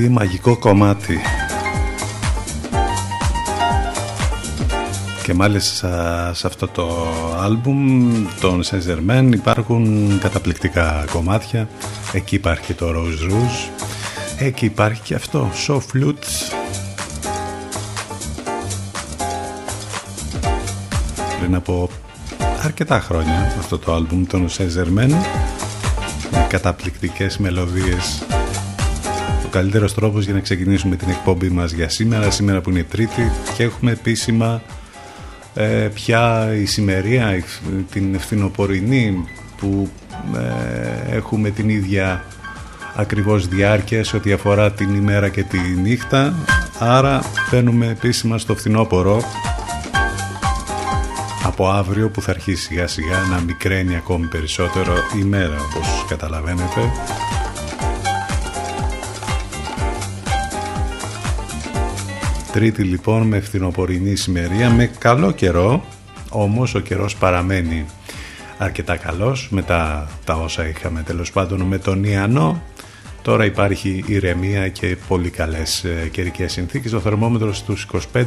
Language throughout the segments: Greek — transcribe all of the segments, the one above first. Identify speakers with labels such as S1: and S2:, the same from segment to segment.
S1: Τι μαγικό κομμάτι. Και μάλιστα σε αυτό το άλμπουμ των Σεζερμέν υπάρχουν καταπληκτικά κομμάτια. Εκεί υπάρχει το Rose Rouge. Εκεί υπάρχει και αυτό, So Flutes. Πριν από αρκετά χρόνια αυτό το άλμπουμ των Σεζερμέν με καταπληκτικές μελωδίες ο καλύτερος τρόπος για να ξεκινήσουμε την εκπομπή μας για σήμερα σήμερα που είναι τρίτη και έχουμε επίσημα ε, πια η σημερία την ευθυνοπορεινή που ε, έχουμε την ίδια ακριβώς διάρκεια σε ό,τι αφορά την ημέρα και τη νύχτα. Άρα μπαίνουμε επίσημα στο φθινόπωρο από αύριο που θα αρχίσει σιγά σιγά να μικραίνει ακόμη περισσότερο η μέρα όπως καταλαβαίνετε Τρίτη λοιπόν με φθινοπορεινή σημερία με καλό καιρό όμως ο καιρός παραμένει αρκετά καλός μετά τα όσα είχαμε. Τέλος πάντων με τον Ιαννό τώρα υπάρχει ηρεμία και πολύ καλές ε, καιρικές συνθήκες. Το θερμόμετρος στους 25-26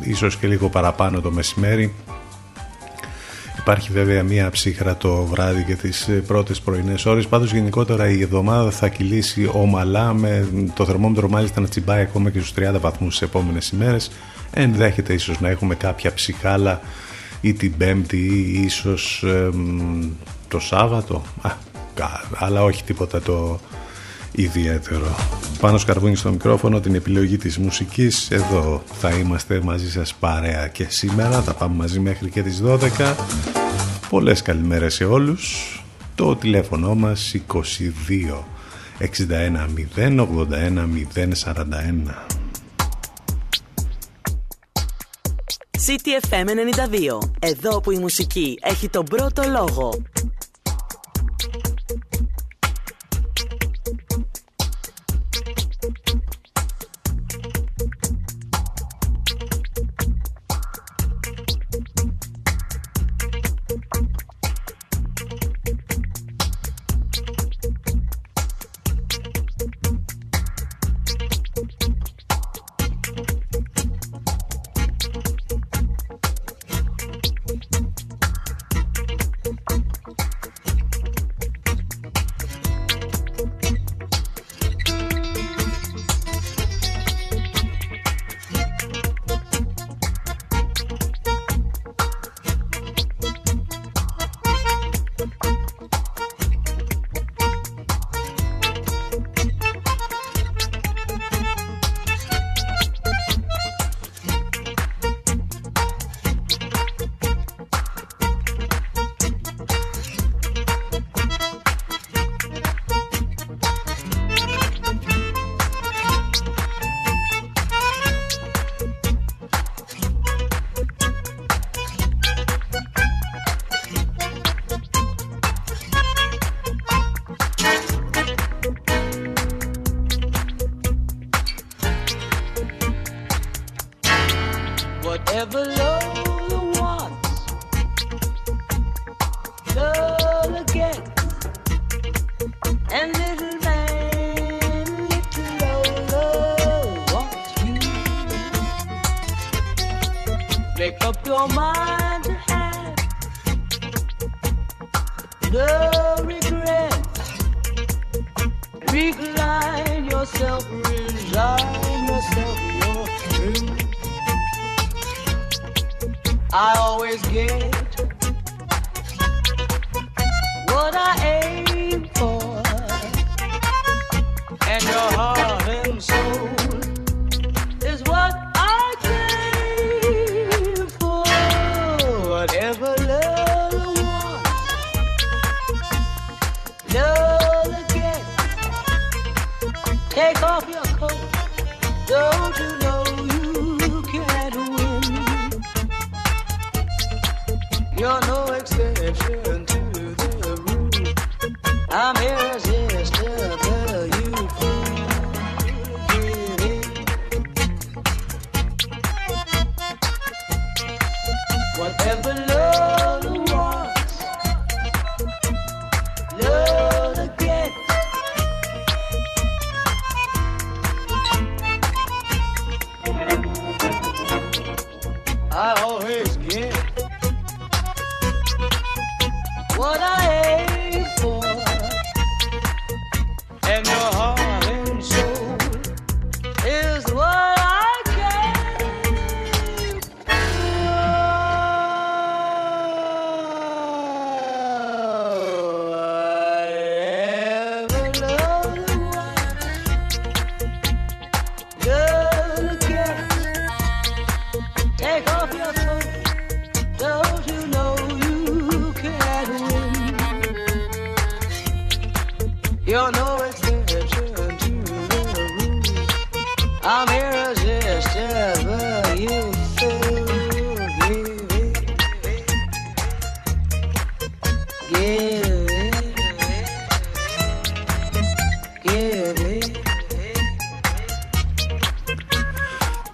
S1: ίσως και λίγο παραπάνω το μεσημέρι Υπάρχει βέβαια μία ψύχρα το βράδυ και τις ε, πρώτες πρωινές ώρες. Πάντως γενικότερα η εβδομάδα θα κυλήσει ομαλά με το θερμόμετρο μάλιστα να τσιμπάει ακόμα και στους 30 βαθμούς στις επόμενες ημέρες. Ενδέχεται ίσως να έχουμε κάποια ψυχάλα ή την Πέμπτη ή ίσως το Σάββατο. Α, αλλά όχι τίποτα το ιδιαίτερο. Πάνω σκαρβούνι στο μικρόφωνο την επιλογή της μουσικής. Εδώ θα είμαστε μαζί σας παρέα και σήμερα. Θα πάμε μαζί μέχρι και τις 12. Πολλές καλημέρες σε όλους. Το τηλέφωνο μας 22 61 0 81 041.
S2: CTFM 92. Εδώ που η μουσική έχει τον πρώτο λόγο.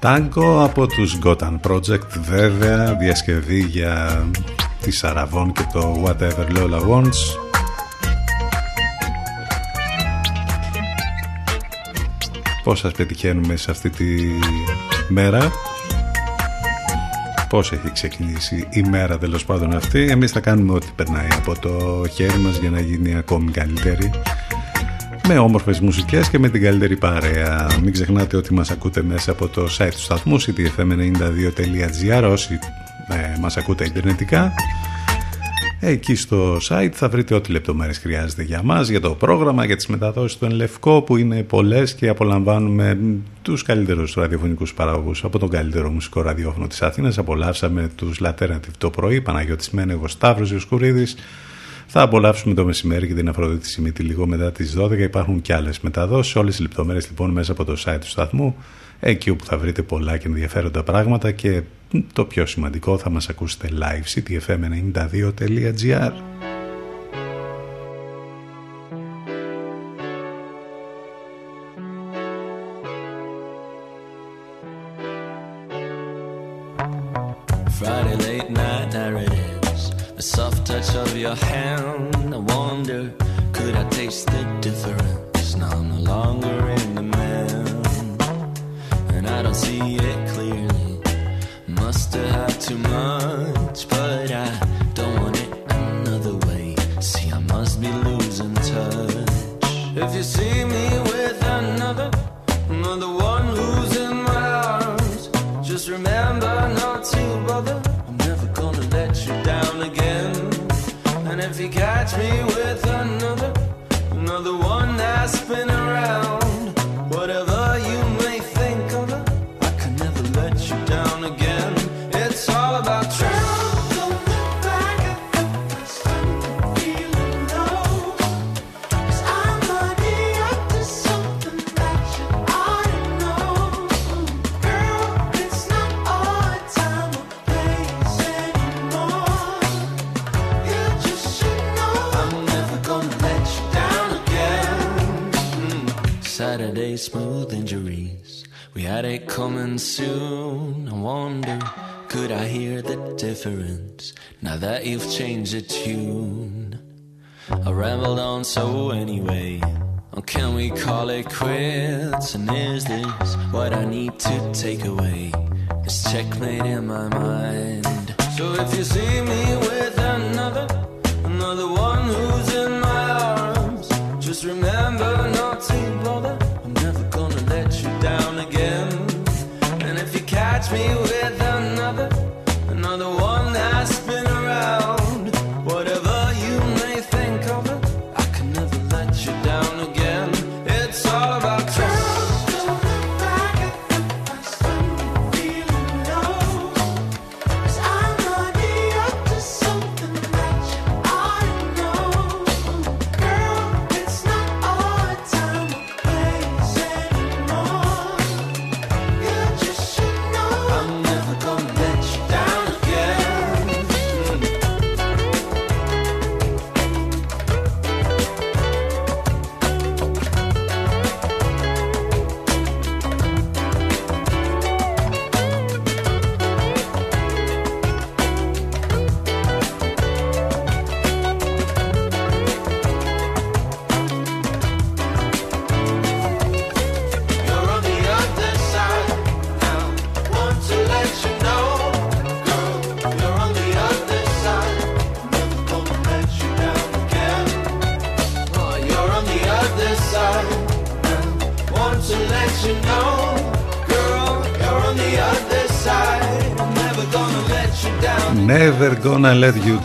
S1: Τάγκο από τους Gotan Project βέβαια διασκευή για τη Σαραβόν και το Whatever Lola Wants. Πώς σας πετυχαίνουμε σε αυτή τη μέρα; Πώς έχει ξεκινήσει η μέρα τέλος πάντων αυτή; Εμείς θα κάνουμε ό,τι περνάει από το χέρι μας για να γίνει ακόμη καλύτερη με όμορφες μουσικές και με την καλύτερη παρέα. Μην ξεχνάτε ότι μας ακούτε μέσα από το site του σταθμού ctfm92.gr όσοι ε, μας ακούτε ιντερνετικά. Εκεί στο site θα βρείτε ό,τι λεπτομέρειες χρειάζεται για μας, για το πρόγραμμα, για τις μεταδόσεις του Ενλευκό που είναι πολλές και απολαμβάνουμε τους καλύτερους ραδιοφωνικούς παραγωγούς από τον καλύτερο μουσικό ραδιόφωνο της Αθήνας. Απολαύσαμε τους Laternative το πρωί, Παναγιώτης Μένεγος, Σταύρος Ιωσκουρίδης, θα απολαύσουμε το μεσημέρι και την Αφροδίτη Σιμίτη λίγο μετά τις 12. Υπάρχουν και άλλες μεταδόσεις. Όλες οι λεπτομέρειες λοιπόν μέσα από το site του σταθμού. Εκεί όπου θα βρείτε πολλά και ενδιαφέροντα πράγματα και το πιο σημαντικό θα μας ακούσετε live ctfm92.gr
S3: your hand. I wonder, could I taste the difference? Now I'm no longer in the man, and I don't see it clearly. Must have had too much, It coming soon. I wonder, could I hear the difference now that you've changed the tune? I rambled on so anyway. Or can we call it quits? And is this what I need to take away? This checkmate in my mind. So if you see me another one that's been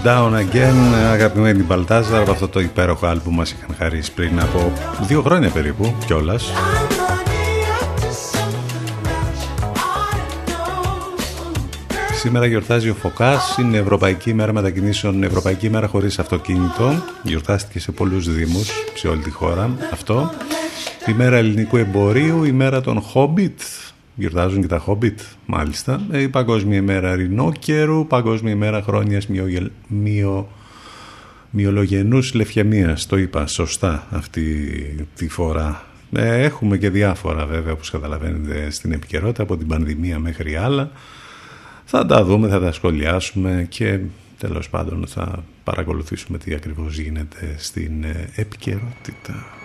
S3: down again
S1: Αγαπημένη Μπαλτάζαρ από αυτό το υπέροχο άλμπου μας είχαν χαρίσει πριν από δύο χρόνια περίπου κιόλας
S4: Σήμερα γιορτάζει ο Φωκάς, είναι Ευρωπαϊκή ημέρα μετακινήσεων, Ευρωπαϊκή ημέρα χωρίς αυτοκίνητο. Γιορτάστηκε σε πολλούς δήμους, σε όλη τη χώρα αυτό. Η μέρα ελληνικού εμπορίου, η μέρα των Χόμπιτ, γιορτάζουν και τα Χόμπιτ μάλιστα. Ε, η Παγκόσμια ημέρα ρινόκερου, Παγκόσμια ημέρα χρόνιας μειογελ... μειο... μειολογενούς λευχαιμίας. Το είπα σωστά αυτή τη φορά. Ε, έχουμε και διάφορα βέβαια όπως καταλαβαίνετε στην επικαιρότητα από την πανδημία μέχρι άλλα. Θα τα δούμε, θα τα σχολιάσουμε και τέλος πάντων θα παρακολουθήσουμε τι ακριβώς γίνεται στην ε, επικαιρότητα.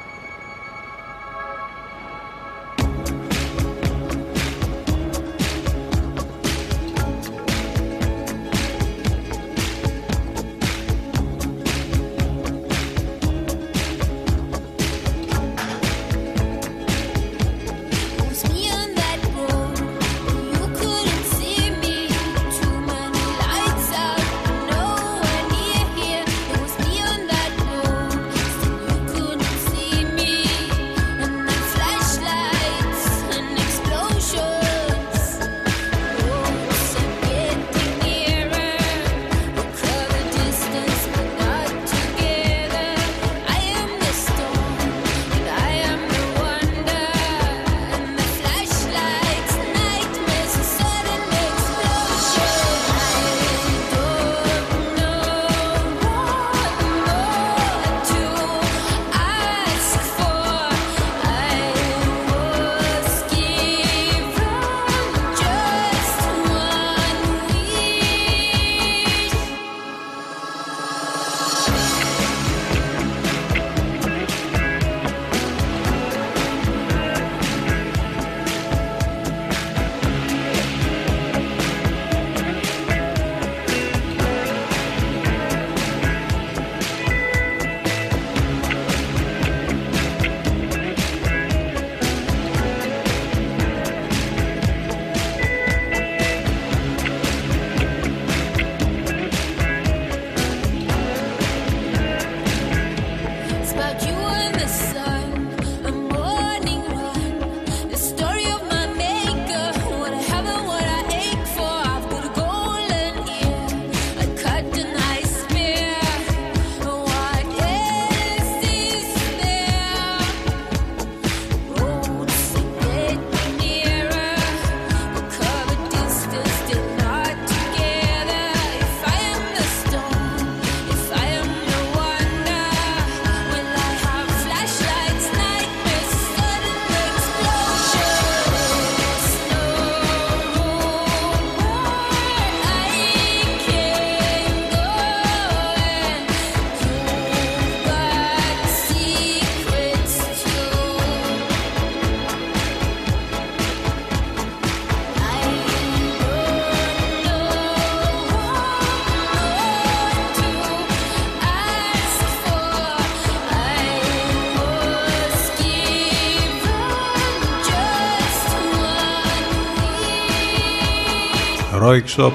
S4: Roixop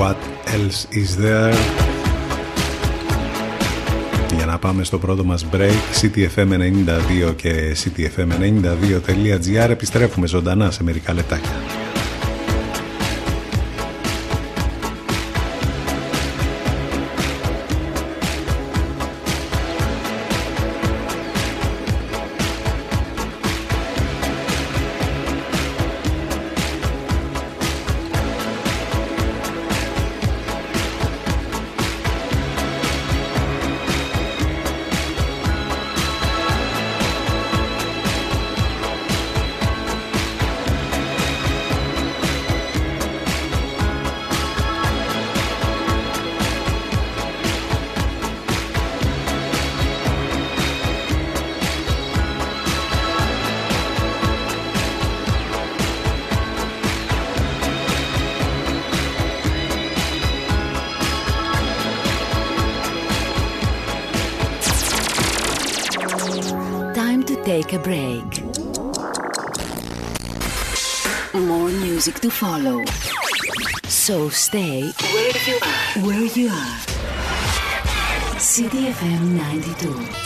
S4: What else is there; Για να πάμε στο πρώτο μας break CTFM92 και CTFM92.gr Επιστρέφουμε ζωντανά σε μερικά λεπτάκια take a break. More music to follow.
S5: So stay where you are. Where you are. CDFM 92.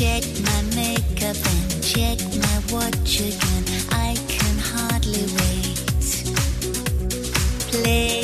S6: Check my makeup and check my watch again. I can hardly wait. Play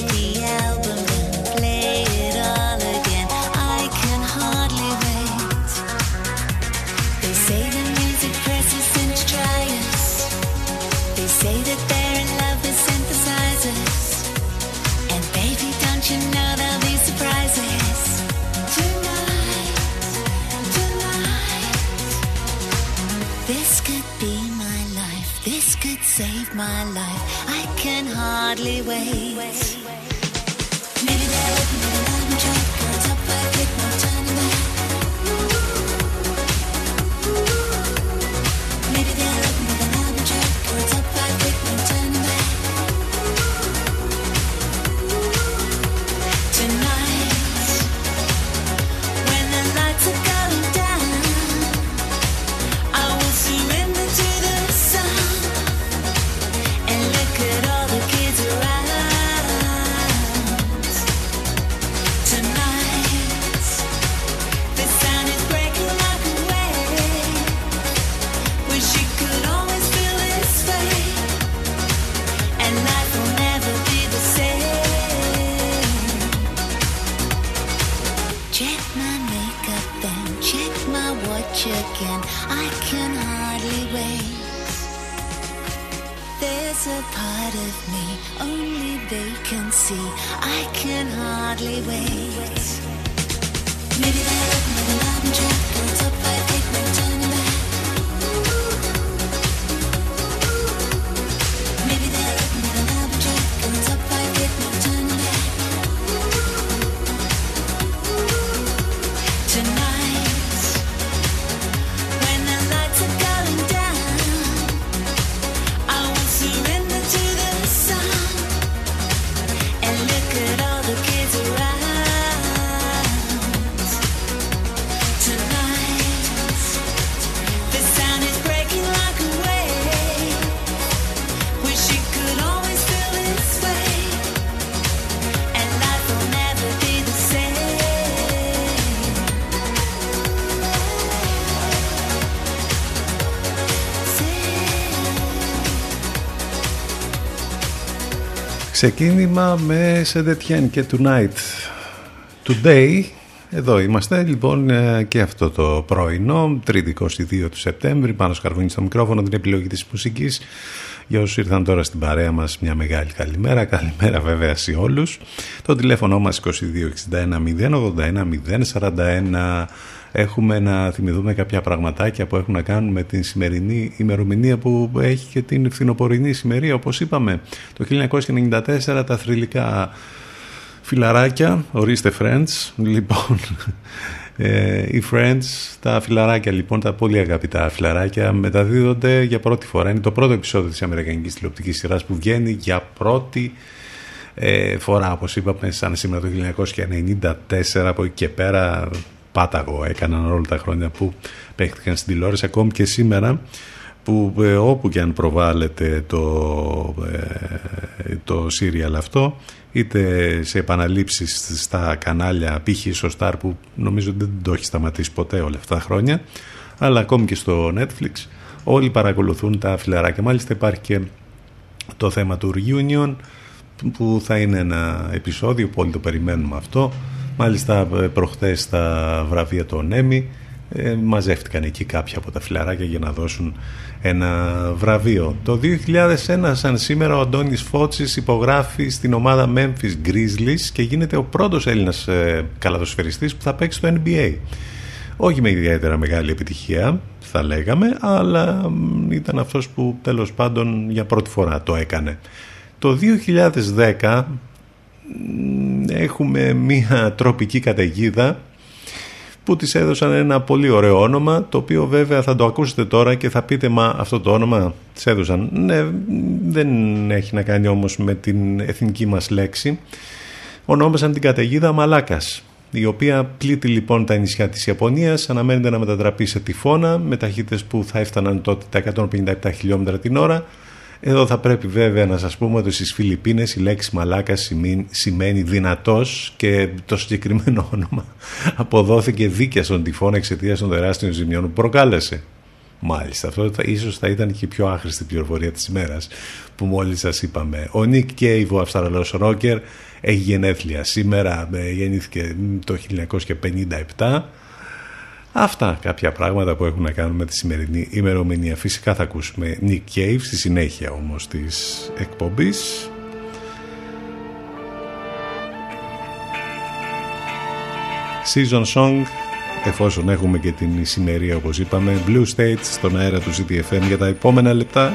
S6: my life. I can hardly wait.
S1: Ξεκίνημα με Σεντετιέν και Tonight. Today, εδώ είμαστε λοιπόν ε, και αυτό το πρωινό, 3η 22 του Σεπτέμβρη, πάνω σκαρβούνι στο μικρόφωνο, την επιλογή της μουσικής. Για όσους ήρθαν τώρα στην παρέα μας, μια μεγάλη καλημέρα. Καλημέρα βέβαια σε όλους. Το τηλέφωνο μας 2261 081 041 έχουμε να θυμηθούμε κάποια πραγματάκια που έχουν να κάνουν με την σημερινή ημερομηνία που έχει και την φθινοπορεινή σημερία όπως είπαμε. Το 1994 τα θρηλυκά φιλαράκια. Ορίστε Friends. Λοιπόν ε, οι Friends τα φιλαράκια λοιπόν τα πολύ αγαπητά φιλαράκια μεταδίδονται για πρώτη φορά. Είναι το πρώτο επεισόδιο της Αμερικανικής τηλεοπτικής σειράς που βγαίνει για πρώτη ε, φορά όπως είπαμε σαν σήμερα το 1994 από εκεί και πέρα πάταγο έκαναν όλα τα χρόνια που παίχτηκαν στην τηλεόραση ακόμη και σήμερα που ε, όπου και αν προβάλλεται το, ε, το σύριαλ αυτό είτε σε επαναλήψεις στα κανάλια π.χ. στο Star που νομίζω δεν το έχει σταματήσει ποτέ όλα αυτά τα χρόνια αλλά ακόμη και στο Netflix όλοι παρακολουθούν τα φιλαράκια μάλιστα υπάρχει και το θέμα του Reunion που θα είναι ένα επεισόδιο που όλοι το περιμένουμε αυτό Μάλιστα προχθές στα βραβεία των Έμι ε, μαζεύτηκαν εκεί κάποια από τα φιλαράκια για να δώσουν ένα βραβείο. Το 2001 σαν σήμερα ο Αντώνης Φώτσης υπογράφει στην ομάδα Memphis Grizzlies και γίνεται ο πρώτος Έλληνας ε, καλαδοσφαιριστής που θα παίξει στο NBA. Όχι με ιδιαίτερα μεγάλη επιτυχία θα λέγαμε αλλά ήταν αυτός που τέλος πάντων για πρώτη φορά το έκανε. Το 2010 έχουμε μία τροπική καταιγίδα που της έδωσαν ένα πολύ ωραίο όνομα το οποίο βέβαια θα το ακούσετε τώρα και θα πείτε μα αυτό το όνομα της έδωσαν ναι δεν έχει να κάνει όμως με την εθνική μας λέξη. Ονόμασαν την καταιγίδα Μαλάκας η οποία πλήττει λοιπόν τα νησιά της Ιαπωνίας αναμένεται να μετατραπεί σε τυφώνα με ταχύτητες που θα έφταναν τότε τα 157 χιλιόμετρα την ώρα εδώ θα πρέπει βέβαια να σας πούμε ότι στις Φιλιππίνες η λέξη μαλάκα σημαίνει δυνατός και το συγκεκριμένο όνομα αποδόθηκε δίκαια στον τυφώνα εξαιτίας των τεράστιων ζημιών που προκάλεσε. Μάλιστα, αυτό θα, ίσως θα ήταν και η πιο άχρηστη πληροφορία της ημέρας που μόλις σας είπαμε. Ο Νίκ Κέιβ, ο Αυστραλός Ρόκερ, έχει γενέθλια σήμερα, ε, γεννήθηκε το 1957 Αυτά κάποια πράγματα που έχουν να κάνουν με τη σημερινή ημερομηνία. Φυσικά θα ακούσουμε Nick Cave στη συνέχεια όμως της εκπομπής. Season Song εφόσον έχουμε και την ησημερία όπως είπαμε Blue States στον αέρα του ZTFM για τα επόμενα λεπτά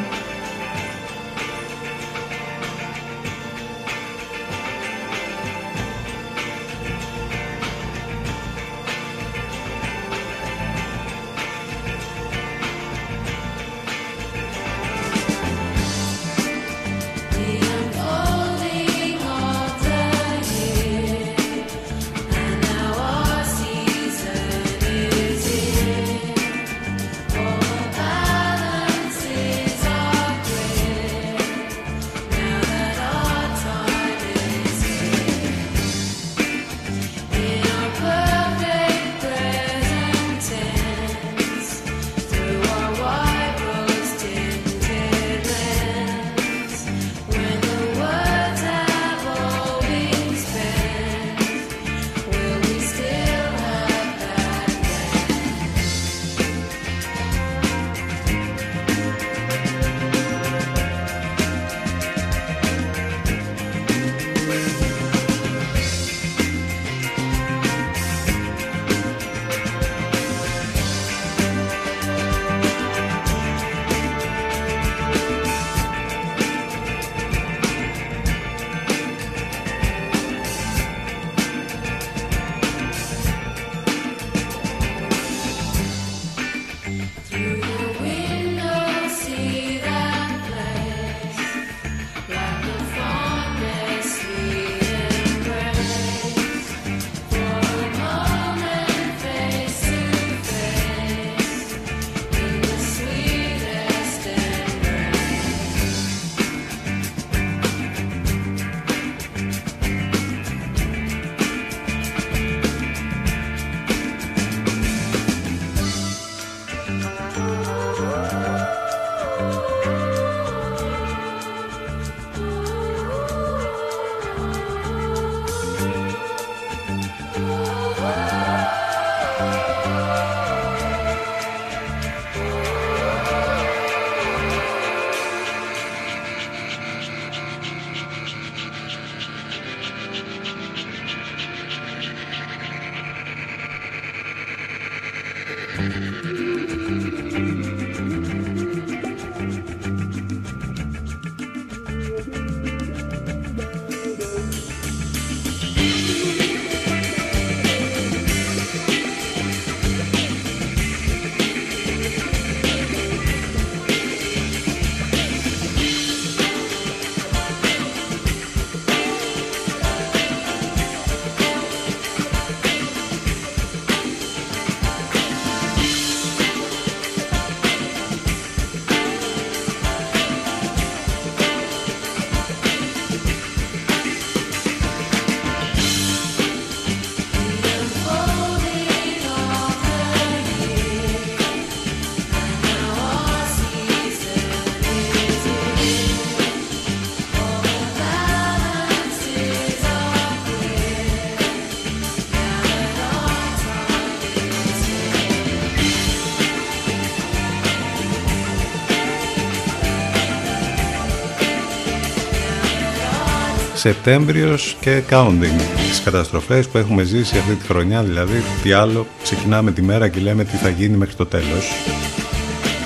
S1: Σεπτέμβριος και counting τις καταστροφές που έχουμε ζήσει αυτή τη χρονιά. Δηλαδή τι άλλο ξεκινάμε τη μέρα και λέμε τι θα γίνει μέχρι το τέλος.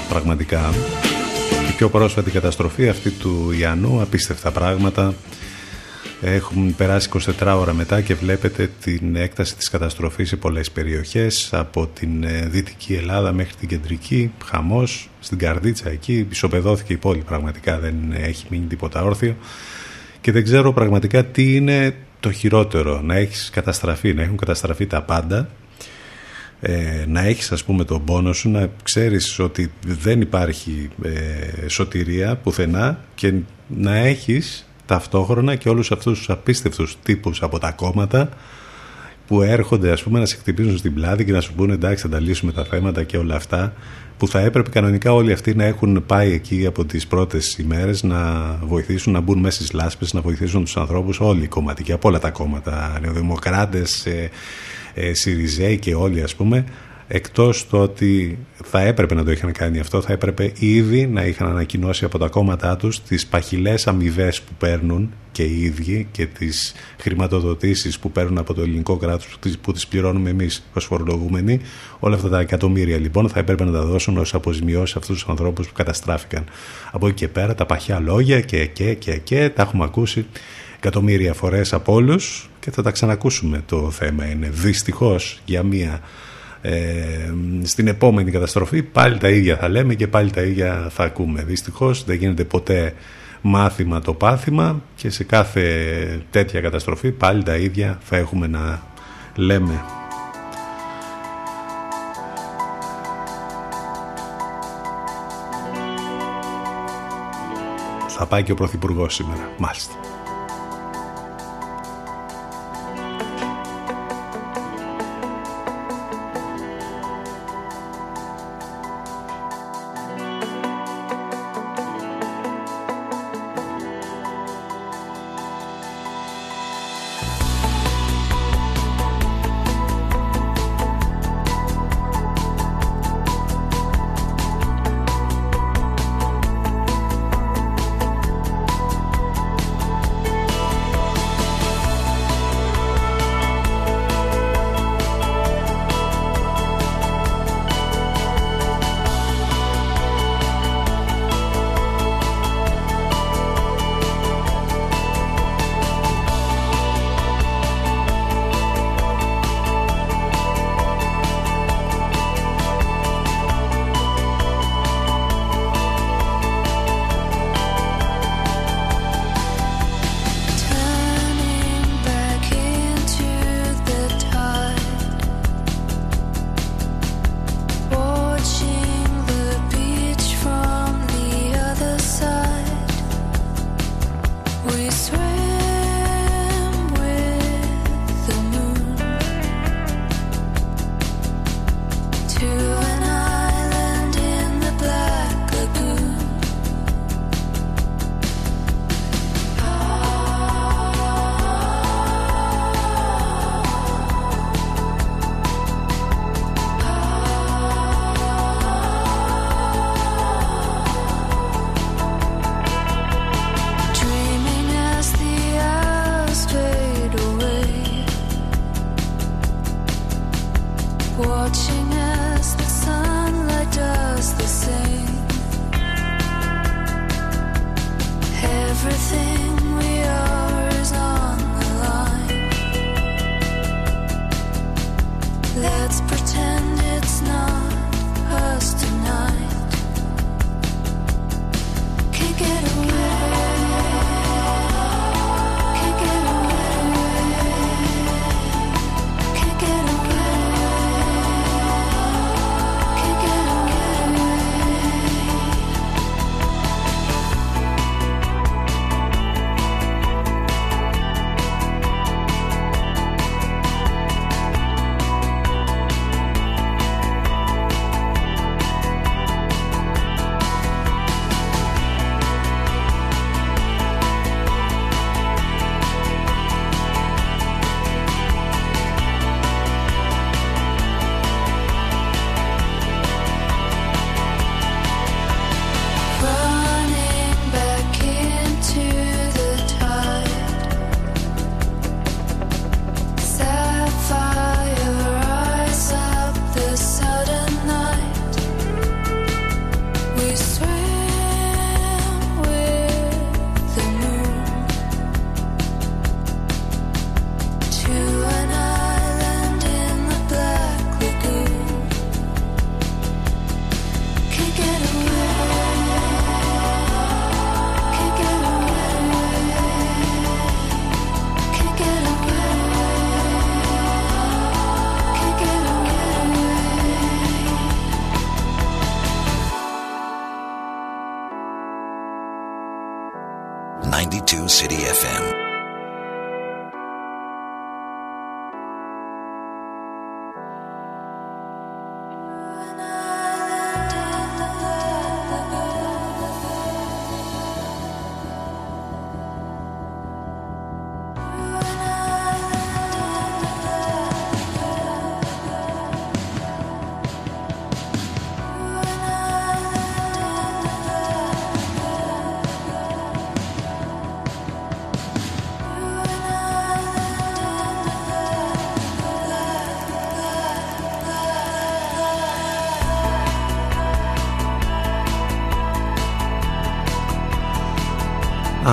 S1: Πραγματικά. Η πιο πρόσφατη καταστροφή αυτή του Ιαννού απίστευτα πράγματα. Έχουν περάσει 24 ώρα μετά και βλέπετε την έκταση της καταστροφής σε πολλές περιοχές από την ε, Δυτική Ελλάδα μέχρι την Κεντρική, χαμός, στην Καρδίτσα εκεί, ισοπεδώθηκε η πόλη πραγματικά, δεν έχει μείνει τίποτα όρθιο και δεν ξέρω πραγματικά τι είναι το χειρότερο, να έχεις καταστραφεί, να έχουν καταστραφεί τα πάντα ε, να έχεις ας πούμε τον πόνο σου να ξέρεις ότι δεν υπάρχει ε, σωτηρία πουθενά και να έχεις ταυτόχρονα και όλους αυτούς τους απίστευτους τύπους από τα κόμματα που έρχονται ας πούμε να σε χτυπήσουν στην πλάτη και να σου πούνε εντάξει θα τα λύσουμε τα θέματα και όλα αυτά που θα έπρεπε κανονικά όλοι αυτοί να έχουν πάει εκεί από τις πρώτες ημέρες να βοηθήσουν να μπουν μέσα στις λάσπες, να βοηθήσουν τους ανθρώπους όλοι οι κομματικοί από όλα τα κόμματα, νεοδημοκράτες, ε, ε, Σιριζέοι και όλοι ας πούμε εκτός το ότι θα έπρεπε να το είχαν κάνει αυτό θα έπρεπε ήδη να είχαν ανακοινώσει από τα κόμματά τους τις παχυλές αμοιβέ που παίρνουν και οι ίδιοι και τις χρηματοδοτήσεις που παίρνουν από το ελληνικό κράτος που τις πληρώνουμε εμείς ως φορολογούμενοι. Όλα αυτά τα εκατομμύρια λοιπόν θα έπρεπε να τα δώσουν ως αποζημιώσεις αυτούς τους ανθρώπους που καταστράφηκαν. Από εκεί και πέρα τα παχιά λόγια και και και και τα έχουμε ακούσει εκατομμύρια φορές από όλους και θα τα ξανακούσουμε. Το θέμα είναι δυστυχώς για μία ε, στην επόμενη καταστροφή πάλι τα ίδια θα λέμε και πάλι τα ίδια θα ακούμε. Δυστυχώς δεν γίνεται ποτέ μάθημα το πάθημα και σε κάθε τέτοια καταστροφή πάλι τα ίδια θα έχουμε να λέμε. Θα πάει και ο Πρωθυπουργός σήμερα μάλιστα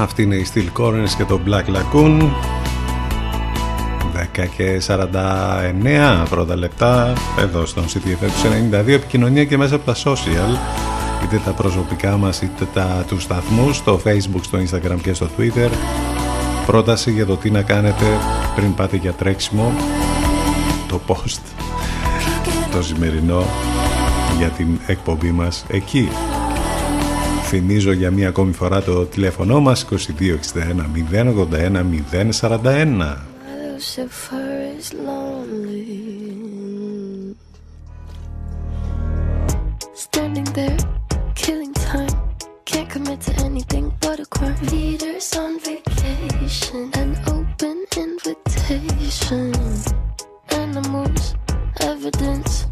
S1: Αυτή είναι η Steel Corners και το Black Lagoon. 10 και 49 πρώτα λεπτά εδώ στον CTFM 92 επικοινωνία και μέσα από τα social. Είτε τα προσωπικά μας είτε τα τους σταθμούς στο facebook, στο instagram και στο twitter. Πρόταση για το τι να κάνετε πριν πάτε για τρέξιμο. Το post. Το σημερινό για την εκπομπή μας εκεί Θυμίζω για μία ακόμη φορά το τηλέφωνο μας 2261 081 041
S7: Standing there, killing time. Can't commit to anything but a crime. Leaders on vacation, an open invitation. Animals, evidence.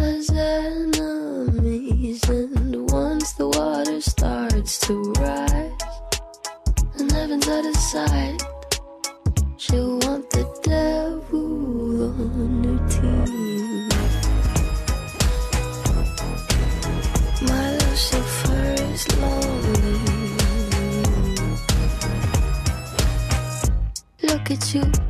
S7: has enemies. And once the water starts to rise, and heaven's out of sight, she'll want the devil on her team. My Lucifer is lonely. Look at you.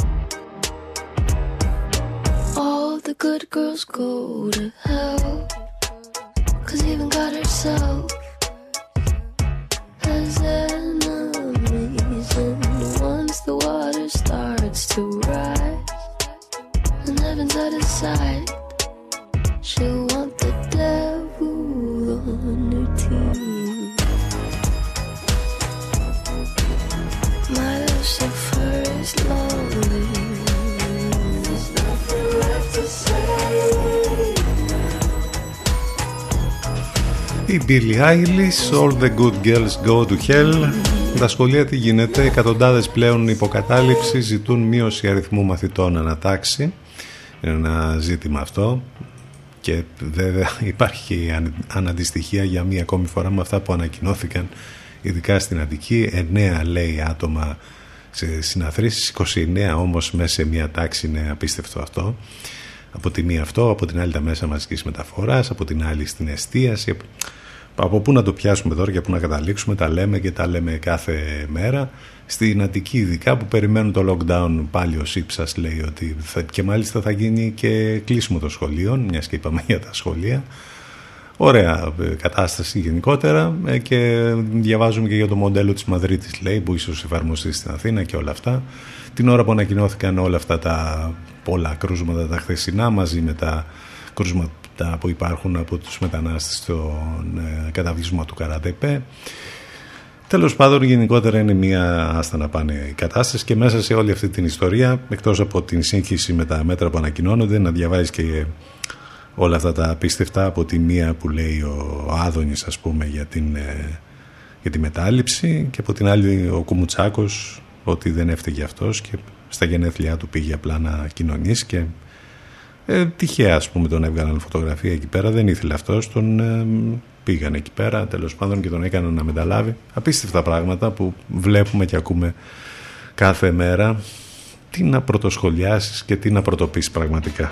S7: The good girls go to hell. Cause even God herself has enemies. And once the water starts to rise, and heaven's out of sight, she'll want the devil on her team. My Lucifer is
S1: Η Billie Eilish, All the Good Girls Go to Hell. Τα σχολεία τι γίνεται, εκατοντάδες πλέον υποκατάληψη ζητούν μείωση αριθμού μαθητών ανατάξει. Είναι ένα ζήτημα αυτό και βέβαια υπάρχει και η αναντιστοιχεία για μία ακόμη φορά με αυτά που ανακοινώθηκαν ειδικά στην Αττική. 9 λέει άτομα σε συναθρήσεις, 29 όμως μέσα σε μία τάξη είναι απίστευτο αυτό. Από τη μία αυτό, από την άλλη τα μέσα μαζικής μεταφοράς, από την άλλη στην εστίαση. Από πού να το πιάσουμε τώρα και πού να καταλήξουμε, τα λέμε και τα λέμε κάθε μέρα. Στην Αττική ειδικά που περιμένουν το lockdown πάλι ο Σύψας λέει ότι θα, και μάλιστα θα γίνει και κλείσιμο των σχολείων, μιας και είπαμε για τα σχολεία. Ωραία ε, κατάσταση γενικότερα ε, και διαβάζουμε και για το μοντέλο της Μαδρίτης λέει που ίσως εφαρμοστεί στην Αθήνα και όλα αυτά. Την ώρα που ανακοινώθηκαν όλα αυτά τα πολλά κρούσματα τα χθεσινά μαζί με τα κρούσματα που υπάρχουν από τους μετανάστες στον ε, καταβλισμό του Καρατεπέ. Τέλος πάντων γενικότερα είναι μια άστα να πάνε η κατάσταση και μέσα σε όλη αυτή την ιστορία εκτός από την σύγχυση με τα μέτρα που ανακοινώνονται να διαβάζεις και όλα αυτά τα απίστευτα από τη μία που λέει ο Άδωνης ας πούμε για, την, ε, για τη μετάληψη και από την άλλη ο Κουμουτσάκος ότι δεν έφταιγε αυτός και στα γενέθλιά του πήγε απλά να κοινωνήσει και
S8: Ε, τυχαία ας πούμε τον έβγαλαν φωτογραφία εκεί πέρα, δεν ήθελε αυτός, τον ε, πήγαν εκεί πέρα τέλος πάντων και τον έκαναν να μεταλάβει. Απίστευτα πράγματα που βλέπουμε και ακούμε κάθε μέρα. Τι να πρωτοσχολιάσεις και τι να πρωτοπείς πραγματικά.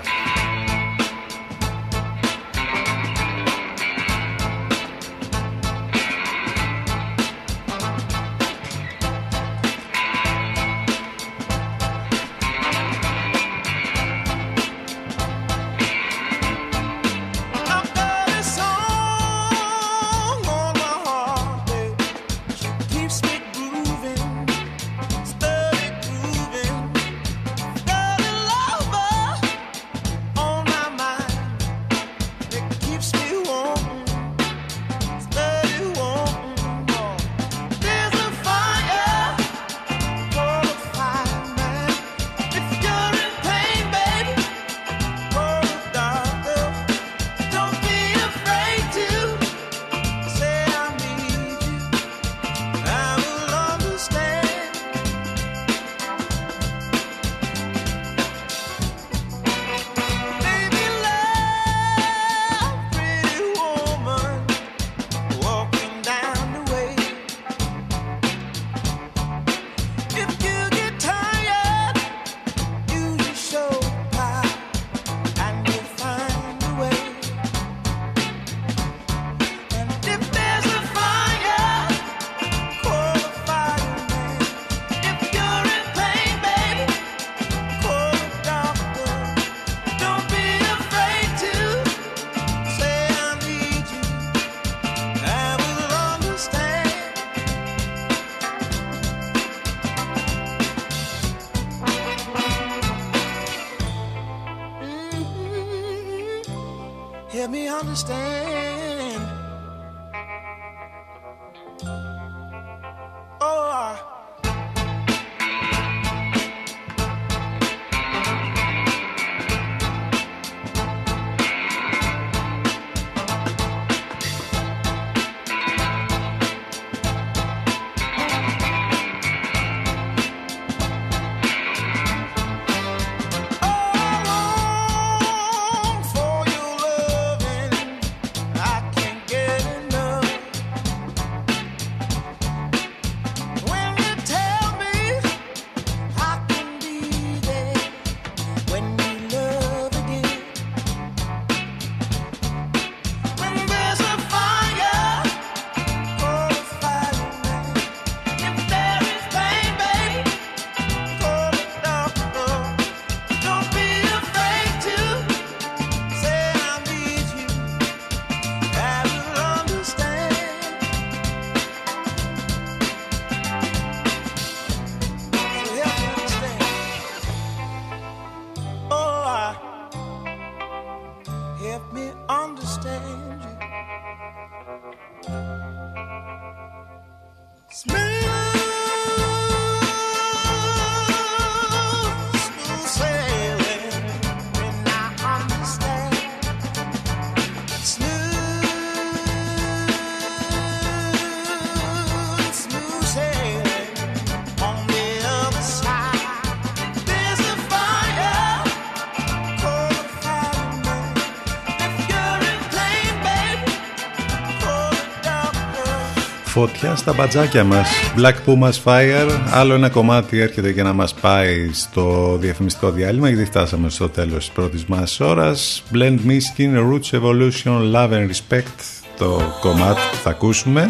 S8: Φωτιά στα μπατζάκια μας. Black Pumas Fire Άλλο ένα κομμάτι έρχεται για να μας πάει Στο διαφημιστικό διάλειμμα Γιατί φτάσαμε στο τέλος της πρώτης μας ώρας. Blend Miskin, Roots Evolution, Love and Respect Το κομμάτι που θα ακούσουμε.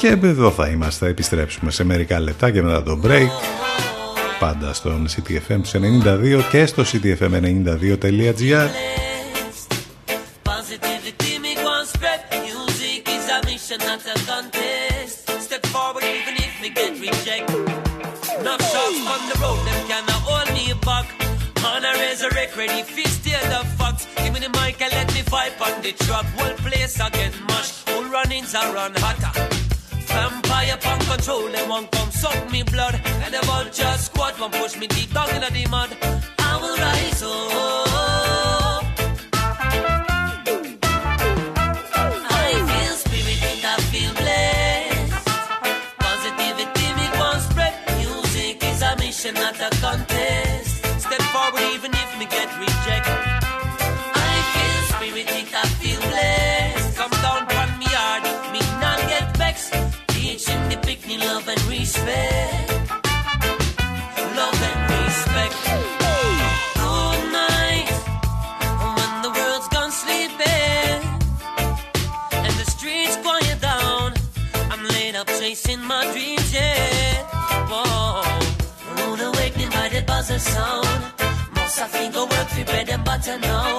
S8: Και εδώ θα είμαστε Επιστρέψουμε σε μερικά λεπτά και μετά το break. Πάντα στον CTFM του 92 Και στο ctfm92.gr
S9: resurrect, ready, fist steal the fox. Give me the mic and let me fight on the track. Whole place I get mashed. Whole runnings I run hotter. Vampire punk control, they won't come suck me blood. And the vulture squad won't push me deep down in the mud. I will rise up. Sound. Must I think I work for bread and butter now.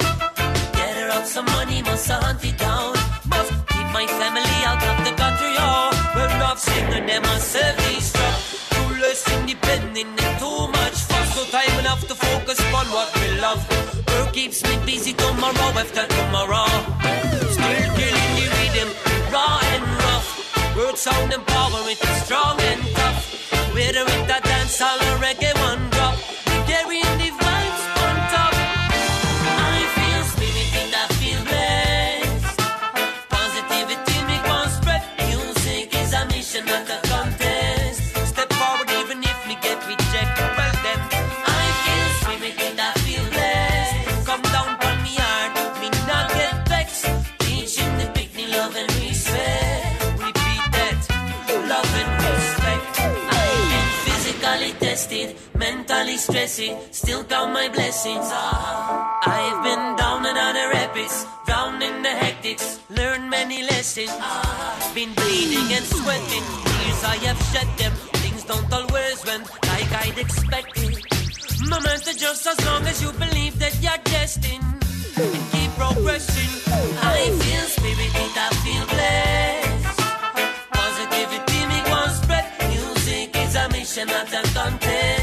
S9: Gather up some money, must I hunt it down. Must keep my family out of the gutter, oh. yo. Well, enough singing them serve these stuff. Too less independent and too much fuss. No time enough to focus on what we love. Work keeps me busy tomorrow after tomorrow. Still killing the rhythm, raw and rough. Word sound and power, it is strong mentally stressing, still count my blessings. I've been down and out the rapids, drowned in the hectics, learned many lessons. Been bleeding and sweating, tears I have shed them. Things don't always went like I'd expected. No matter just as long as you believe that you're destined and keep progressing. I feel spirited, I feel blessed. Positivity make one spread. Music is a mission, not a contest.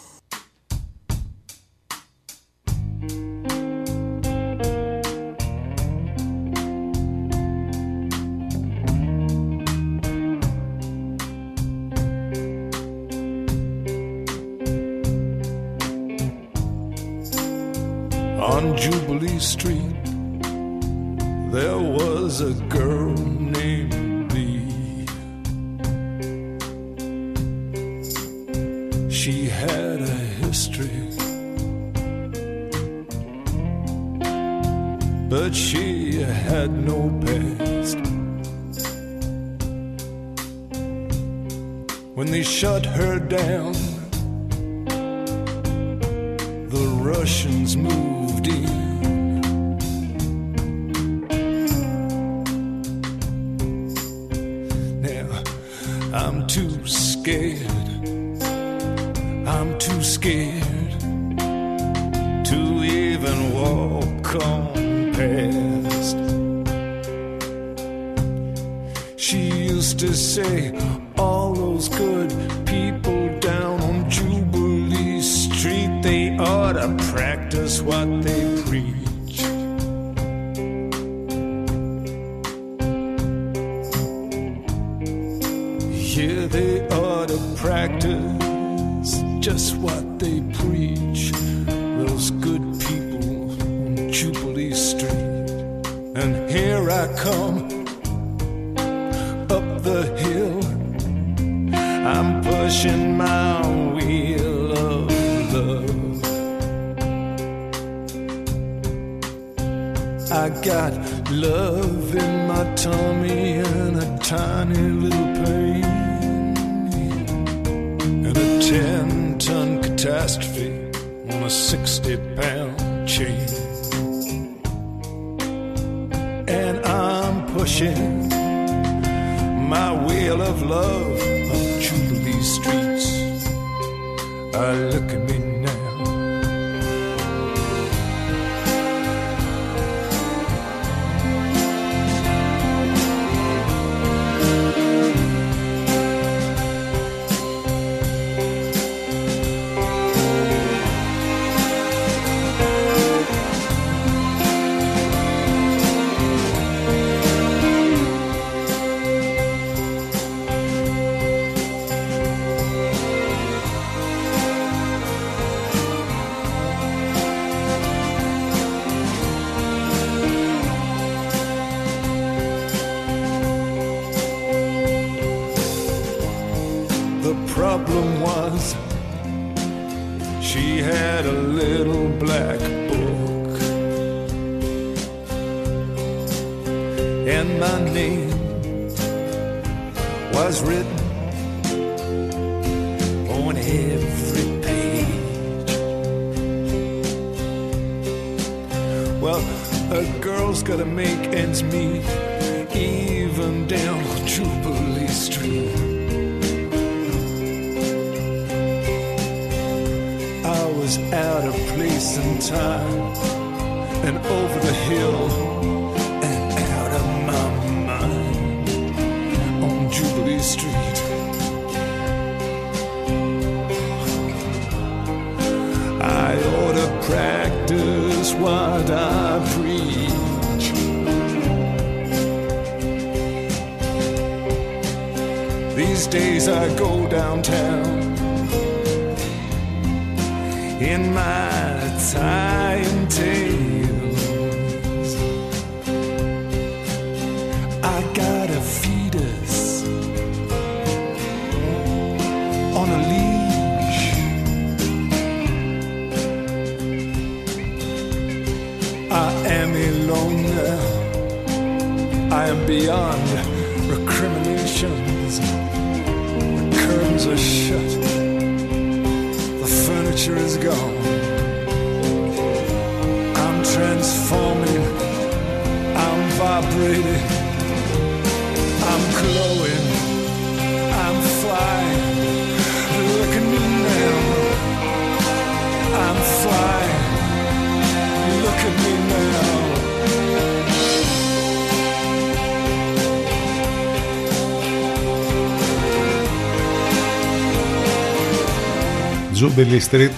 S10: Street, there was a girl named Lee. She had a history, but she had no past. When they shut her down, the Russians moved Jubilee Street.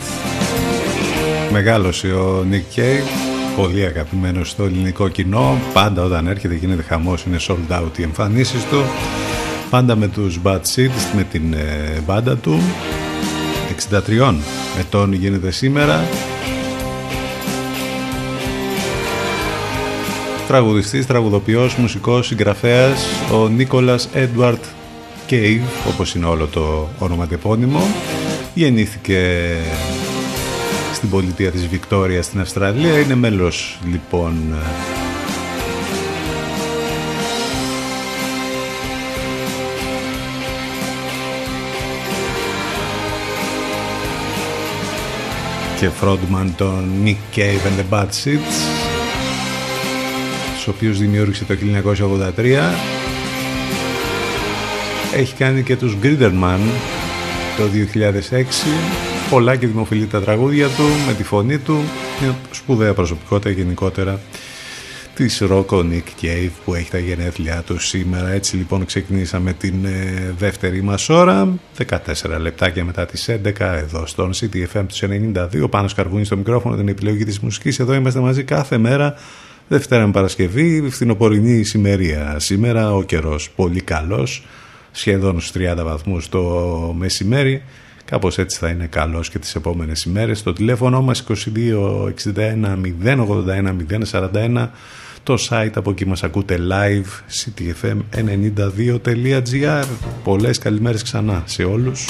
S1: Μεγάλωσε ο Nick Cave. Πολύ αγαπημένος στο ελληνικό κοινό. Πάντα όταν έρχεται γίνεται χαμός Είναι sold out οι εμφανίσεις του. Πάντα με τους Bad Seeds Με την ε, μπάντα του. 63 ετών γίνεται σήμερα. Τραγουδιστής, τραγουδοποιός, μουσικός, συγγραφέας Ο Νίκολας Έντουαρτ Cave Όπως είναι όλο το ονοματεπώνυμο Γεννήθηκε στην πολιτεία της Βικτόρια στην Αυστραλία. Είναι μέλος λοιπόν και frontman των Nick Cave and the Bad Seeds τους οποίους δημιούργησε το 1983 έχει κάνει και τους Gritterman το 2006 πολλά και δημοφιλή τα τραγούδια του με τη φωνή του. Μια σπουδαία προσωπικότητα γενικότερα της Rocco Nick Cave που έχει τα γενέθλιά του σήμερα. Έτσι λοιπόν ξεκινήσαμε την ε, δεύτερη μας ώρα. 14 λεπτάκια μετά τις 11 εδώ στον CTFM τους 92 πάνω σκαρβούνι στο μικρόφωνο την επιλογή της μουσικής. Εδώ είμαστε μαζί κάθε μέρα Δευτέρα με Παρασκευή, φθινοπορεινή ησημερία. Σήμερα ο καιρός πολύ καλός, σχεδόν στους 30 βαθμούς το μεσημέρι. Κάπως έτσι θα είναι καλός και τις επόμενες ημέρες. Το τηλέφωνο μας 2261 081 041 το site από εκεί μας ακούτε live ctfm92.gr Πολλές καλημέρες ξανά σε όλους.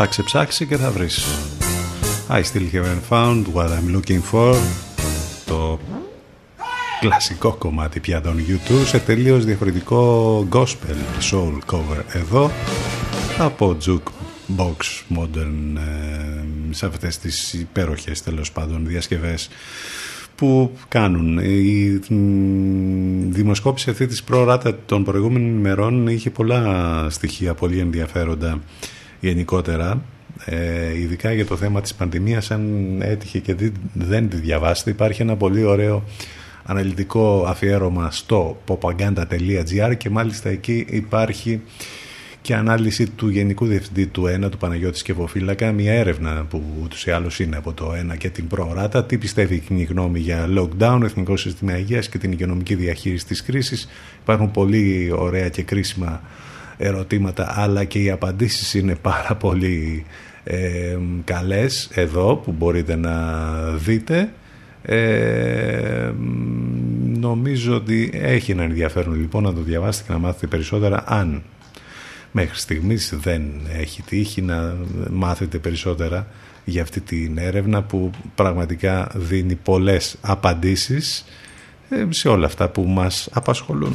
S11: Ψάξε, ψάξε και θα βρεις. I still haven't found what I'm looking for. Το κλασικό κομμάτι πια των YouTube σε διαφορετικό gospel soul cover εδώ από jukebox modern ε, σε αυτές τις υπέροχες τέλος πάντων διασκευές που κάνουν. Η δημοσκόπηση αυτή της προράτα των προηγούμενων ημερών είχε πολλά στοιχεία πολύ ενδιαφέροντα γενικότερα ε, ειδικά για το θέμα της πανδημίας αν έτυχε και δεν τη διαβάσετε υπάρχει ένα πολύ ωραίο αναλυτικό αφιέρωμα στο popaganda.gr και μάλιστα εκεί υπάρχει και ανάλυση του Γενικού Διευθυντή του ΕΝΑ, του Παναγιώτης Σκευοφύλακα, μια έρευνα που ούτως ή άλλως είναι από το ΕΝΑ και την προοράτα. Τι πιστεύει η κοινή γνώμη για lockdown, Εθνικό Σύστημα Υγείας και την υγειονομική διαχείριση της κρίσης. Υπάρχουν πολύ ωραία και κρίσιμα ερωτήματα, αλλά και οι απαντήσεις είναι πάρα πολύ ε, καλές εδώ που μπορείτε να δείτε ε, νομίζω ότι έχει ένα ενδιαφέρον λοιπόν να το διαβάσετε και να μάθετε περισσότερα αν μέχρι στιγμής δεν έχει τύχει να μάθετε περισσότερα για αυτή την έρευνα που πραγματικά δίνει πολλές απαντήσεις ε, σε όλα αυτά που μας απασχολούν.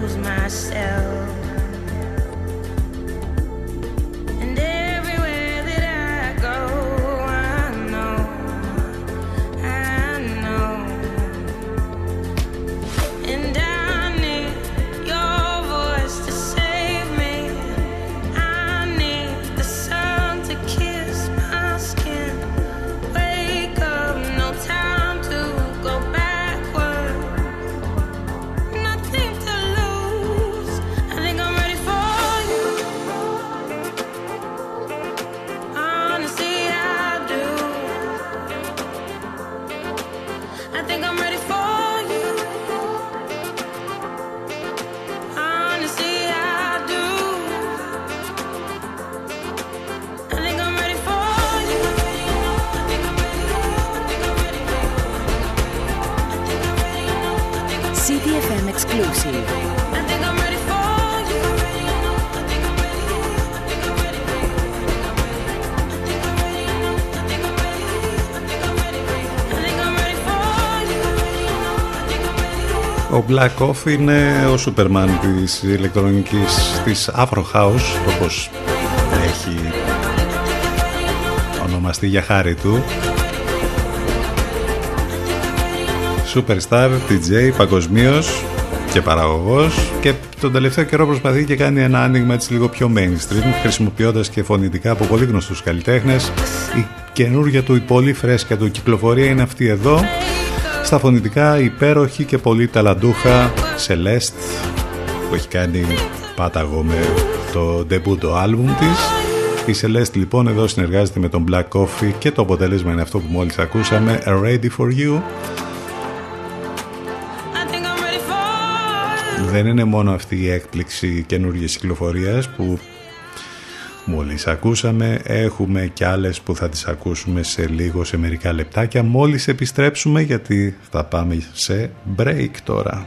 S12: Lose myself.
S1: Black Off είναι ο Σούπερμαν της ηλεκτρονικής της Afro House όπως έχει ονομαστεί για χάρη του. Superstar, DJ, παγκοσμίως και παραγωγός. Και τον τελευταίο καιρό προσπαθεί και κάνει ένα άνοιγμα έτσι λίγο πιο mainstream χρησιμοποιώντας και φωνητικά από πολύ γνωστούς καλλιτέχνες. Η καινούργια του, η πολύ φρέσκια του κυκλοφορία είναι αυτή εδώ στα φωνητικά υπέροχη και πολύ ταλαντούχα Celeste που έχει κάνει πάταγο με το debut το άλμπουμ της η Celeste λοιπόν εδώ συνεργάζεται με τον Black Coffee και το αποτέλεσμα είναι αυτό που μόλις ακούσαμε Ready for You
S12: I think I'm ready for you.
S1: δεν είναι μόνο αυτή η έκπληξη καινούργιας κυκλοφορίας που μόλις ακούσαμε έχουμε και άλλες που θα τις ακούσουμε σε λίγο σε μερικά λεπτάκια. Μόλις επιστρέψουμε γιατί θα πάμε σε break τώρα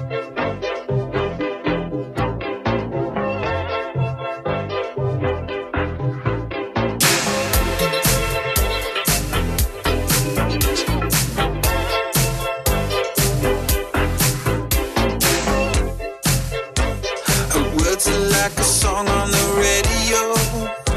S8: Like a song on the radio.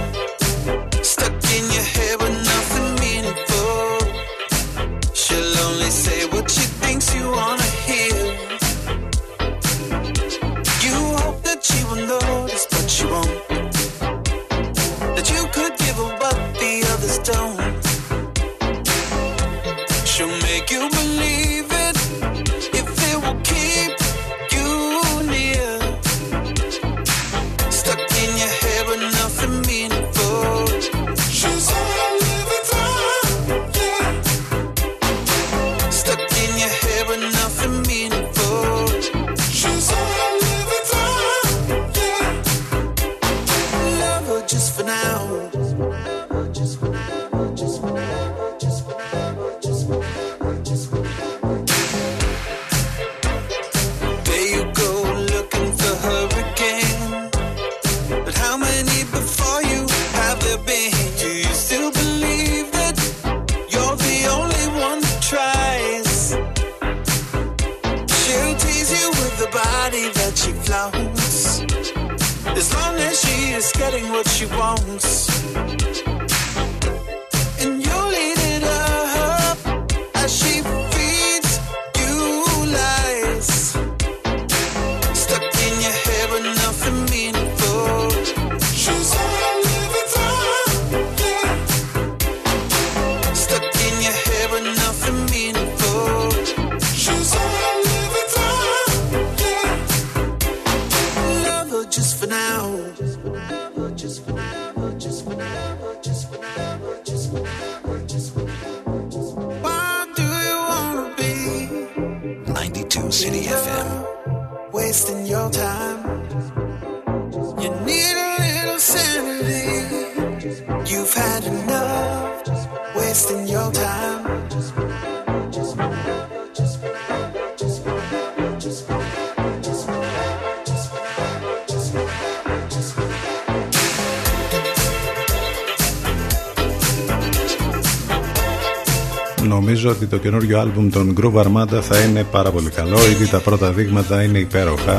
S1: Νομίζω ότι το καινούριο άλμπουμ των Groove Armada θα είναι πάρα πολύ καλό. Ήδη τα πρώτα δείγματα είναι υπέροχα.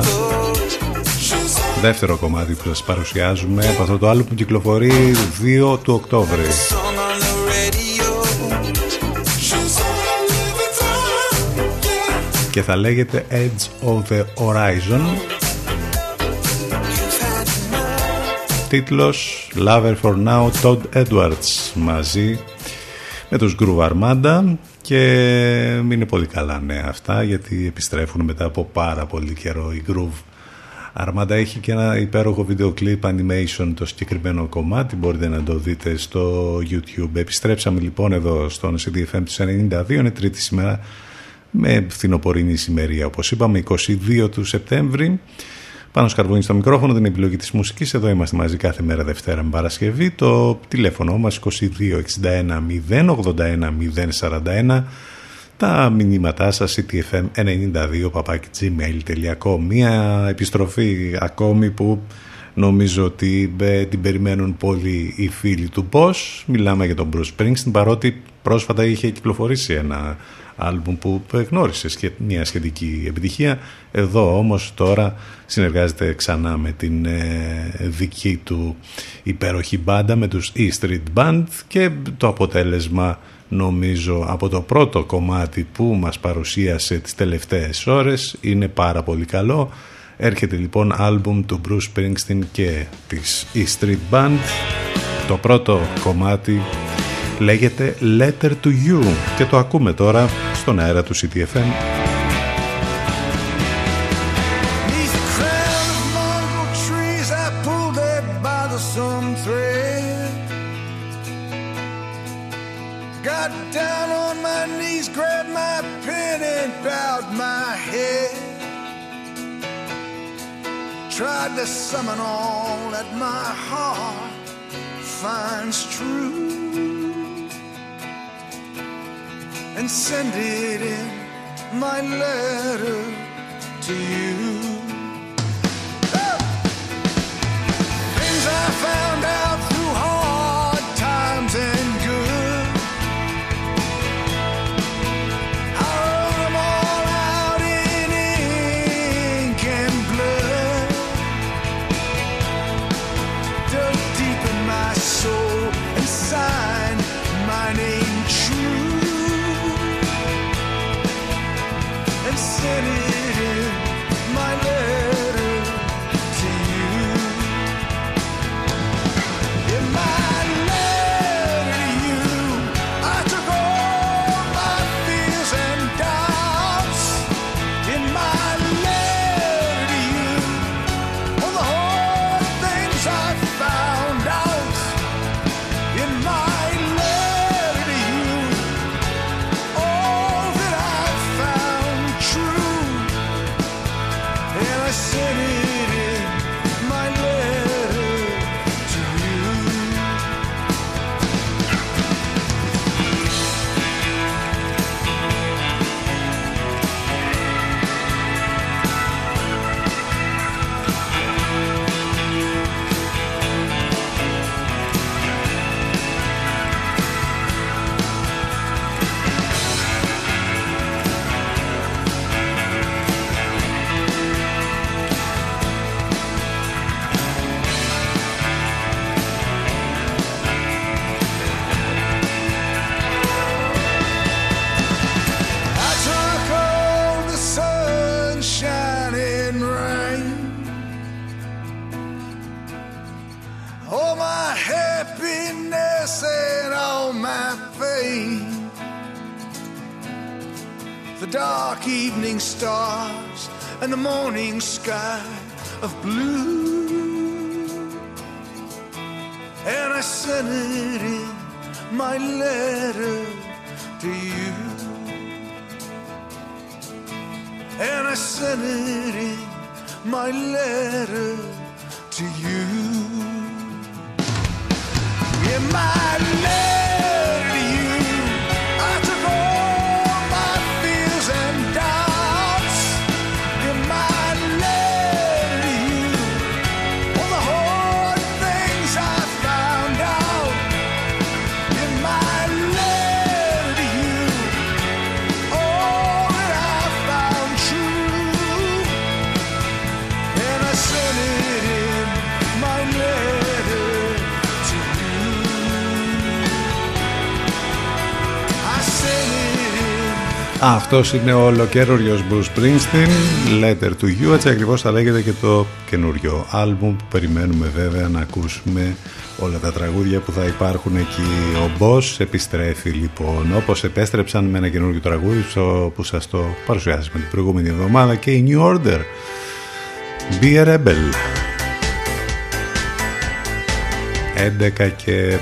S1: Δεύτερο κομμάτι που σας παρουσιάζουμε από αυτό το άλμπουμ που κυκλοφορεί 2 του Οκτώβρη.
S8: Song on the radio. She's all living time, yeah.
S1: Και θα λέγεται Edge of the Horizon. Τίτλος Lover for Now Todd Edwards μαζί με τους Groove Armada και είναι πολύ καλά νέα αυτά γιατί επιστρέφουν μετά από πάρα πολύ καιρό. Η Groove Armada έχει και ένα υπέροχο βίντεο κλιπ animation το συγκεκριμένο κομμάτι. Μπορείτε να το δείτε στο YouTube. Επιστρέψαμε λοιπόν εδώ στον CDFM του 92 είναι τρίτη σήμερα με φθινοπορεινή ησημερία όπως είπαμε 22 του Σεπτέμβρη πάνω σκαρβούνι στο μικρόφωνο, την επιλογή της μουσικής. Εδώ είμαστε μαζί κάθε μέρα Δευτέρα με Παρασκευή. Το τηλέφωνο μας 2261 081 041. Τα μηνύματά σας ctfm92 gmail.com Μια επιστροφή ακόμη που νομίζω ότι ε, την περιμένουν πολύ οι φίλοι του Boss. Μιλάμε για τον Bruce Springsteen παρότι πρόσφατα είχε κυκλοφορήσει ένα άλμπουμ που γνώρισε σχε- μια σχετική επιτυχία. Εδώ όμως τώρα συνεργάζεται ξανά με την ε, δική του υπέροχη μπάντα, με τους E Street Band και το αποτέλεσμα νομίζω από το πρώτο κομμάτι που μας παρουσίασε τις τελευταίες ώρες είναι πάρα πολύ καλό. Έρχεται λοιπόν άλμπουμ του Bruce Springsteen και της E Street Band. Το πρώτο κομμάτι λέγεται Letter to You και το ακούμε τώρα στον αέρα του CTFM.
S10: Neath the crown of mongrel trees, I pulled that bothersome thread. Got down on my knees, grabbed my pen, and bowed my head. Tried to summon all that my heart finds true and send it in my letter to you. Things I found out and
S13: the morning sky of blue. And I sent it in my letter to you. And I sent it in my letter to you. In my letter
S1: Αυτός είναι ο ολοκαίριος Bruce Springsteen, Letter to You, έτσι ακριβώς θα λέγεται και το καινούριο άλμπουμ που περιμένουμε βέβαια να ακούσουμε όλα τα τραγούδια που θα υπάρχουν εκεί. Ο Boss επιστρέφει λοιπόν, όπως επέστρεψαν με ένα καινούριο τραγούδι στο- που σας το παρουσιάσαμε την προηγούμενη εβδομάδα και η New Order. Be a Rebel. 11 και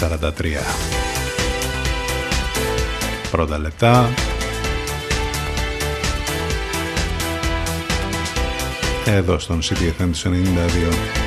S1: 43 πρώτα λεπτά. Εδώ στον CTFM του 92.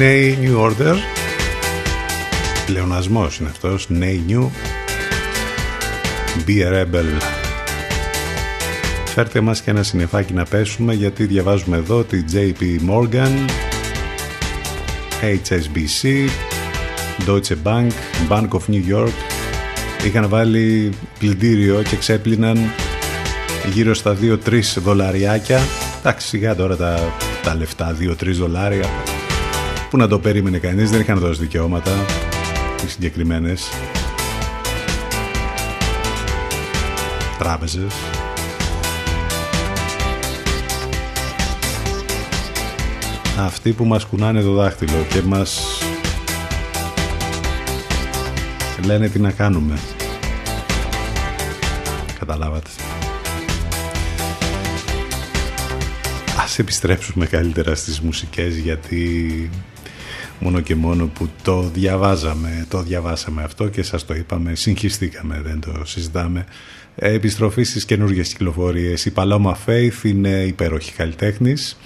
S1: Είναι η New Order. Πλεονασμός είναι αυτός. Νέη New. Be a Rebel. Φέρτε μας και ένα συννεφάκι να πέσουμε γιατί διαβάζουμε εδώ τη JP Morgan, HSBC, Deutsche Bank, Bank of New York είχαν βάλει πλυντήριο και ξέπλυναν γύρω στα 2-3 δολαριάκια εντάξει σιγά τώρα τα, τα λεφτά 2-3 δολάρια που να το περίμενε κανείς δεν είχαν δώσει δικαιώματα οι συγκεκριμένες τράπεζες αυτοί που μας κουνάνε το δάχτυλο και μας λένε τι να κάνουμε. Καταλάβατε. Ας επιστρέψουμε καλύτερα στις μουσικές γιατί μόνο και μόνο που το διαβάζαμε, το διαβάσαμε αυτό και σας το είπαμε, συγχυστήκαμε, δεν το συζητάμε. Επιστροφή στις καινούργιες κυκλοφορίες. Η Paloma Faith είναι υπέροχη καλλιτέχνης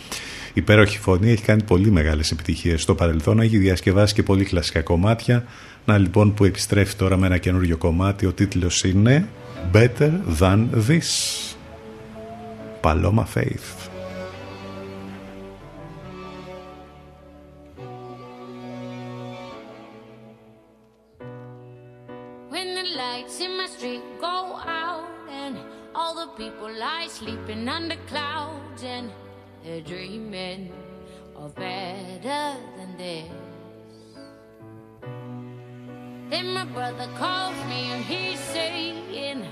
S1: υπέροχη φωνή, έχει κάνει πολύ μεγάλες επιτυχίες στο παρελθόν, έχει διασκευάσει και πολύ κλασικά κομμάτια. Να λοιπόν που επιστρέφει τώρα με ένα καινούριο κομμάτι, ο τίτλος είναι Better Than This. Paloma Faith.
S4: Brother calls me and he's saying,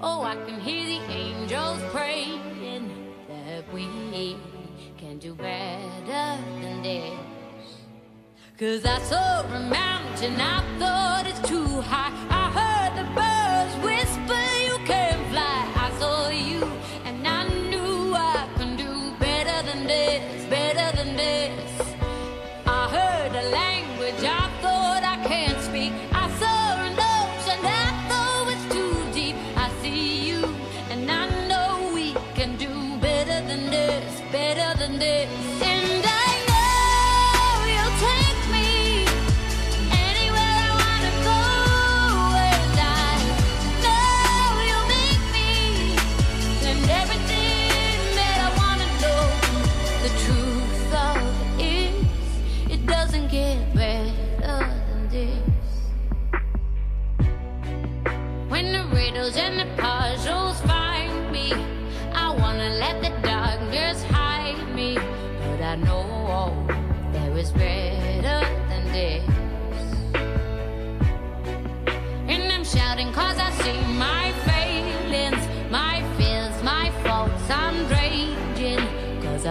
S4: Oh, I can hear the angels praying that we can do better than this. Cause I saw a mountain, I thought it's too high.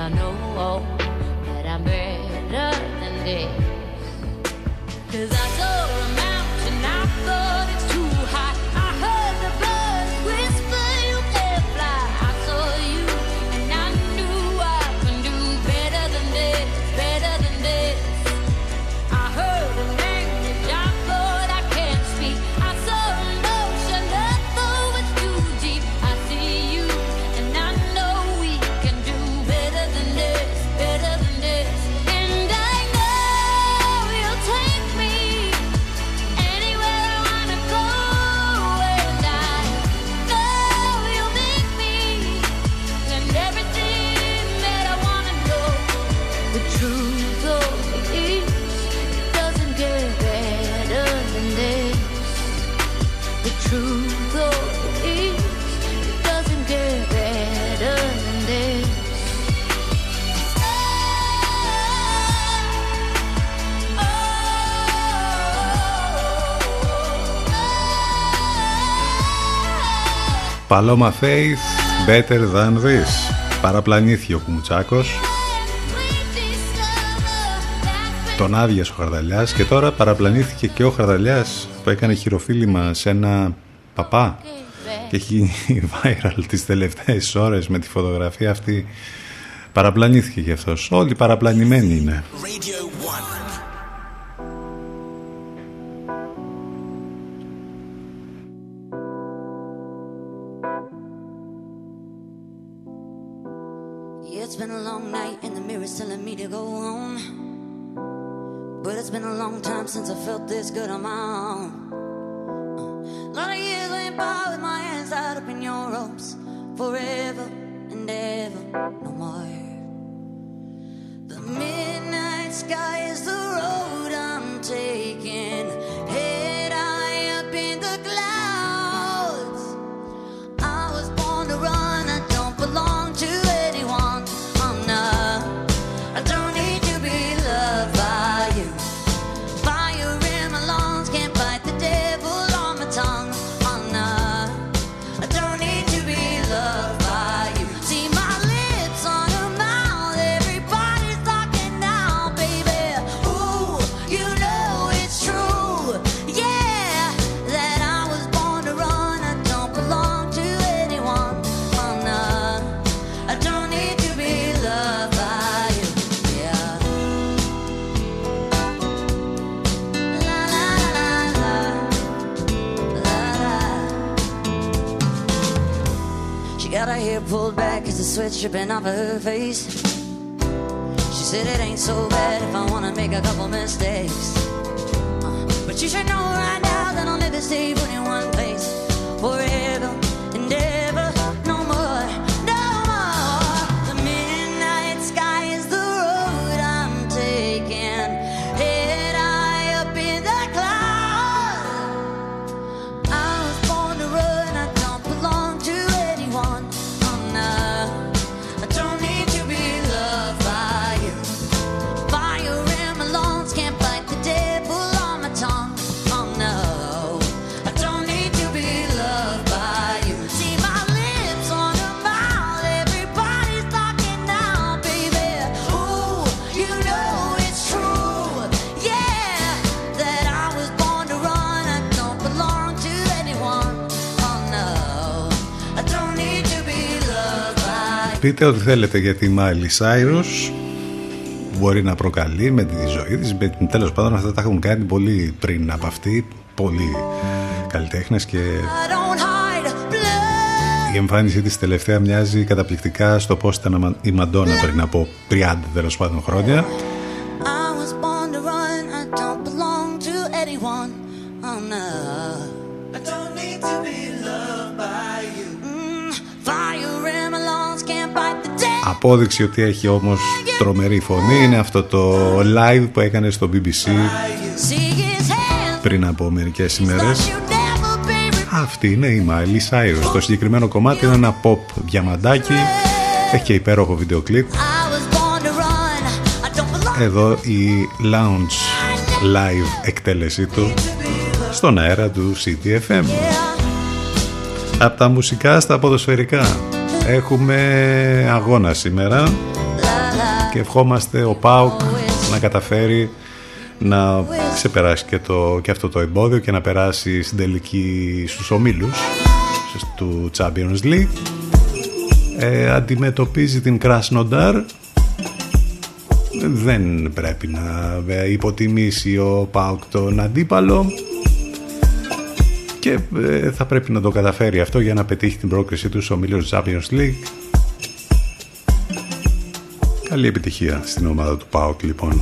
S4: I know that I'm better than this. Cause I a
S1: Paloma Faith, Better Than This. Παραπλανήθηκε ο Κουμουτσάκος. Τον άδειασε ο Χαρδαλιάς και τώρα παραπλανήθηκε και ο Χαρδαλιάς που έκανε χειροφίλημα σε ένα παπά και έχει γίνει viral τις τελευταίες ώρες με τη φωτογραφία αυτή. Παραπλανήθηκε και αυτός. Όλοι παραπλανημένοι είναι.
S14: Yeah, shipping off her face.
S1: Πείτε ό,τι θέλετε για τη Miley Cyrus μπορεί να προκαλεί με τη ζωή της με την τέλος πάντων αυτά τα έχουν κάνει πολύ πριν από αυτή πολλοί καλλιτέχνες και
S14: I don't hide blood.
S1: η εμφάνισή της τελευταία μοιάζει καταπληκτικά στο πώς ήταν η Μαντόνα πριν από 30 τέλος πάντων χρόνια Απόδειξη ότι έχει όμως τρομερή φωνή είναι αυτό το live που έκανε στο BBC
S14: See his hands,
S1: πριν από μερικές ημέρες.
S14: you never, baby.
S1: Αυτή είναι η Miley Cyrus. Το συγκεκριμένο κομμάτι είναι ένα pop διαμαντάκι. Έχει και υπέροχο βίντεο κλιπ.
S14: I was born to run. I don't belong.
S1: Εδώ η lounge live εκτέλεσή του στον αέρα του CTFM. Από τα μουσικά στα ποδοσφαιρικά. Έχουμε αγώνα σήμερα και ευχόμαστε ο ΠΑΟΚ να καταφέρει να ξεπεράσει και, το, και αυτό το εμπόδιο και να περάσει στην τελική στους ομίλους του Champions League. Ε, αντιμετωπίζει την Κράσνονταρ δεν πρέπει να ε, υποτιμήσει ο ΠΑΟΚ τον αντίπαλο και ε, θα πρέπει να το καταφέρει αυτό για να πετύχει την πρόκρισή τους στο ομίλιο Champions League. Καλή επιτυχία στην ομάδα του ΠΑΟΚ λοιπόν.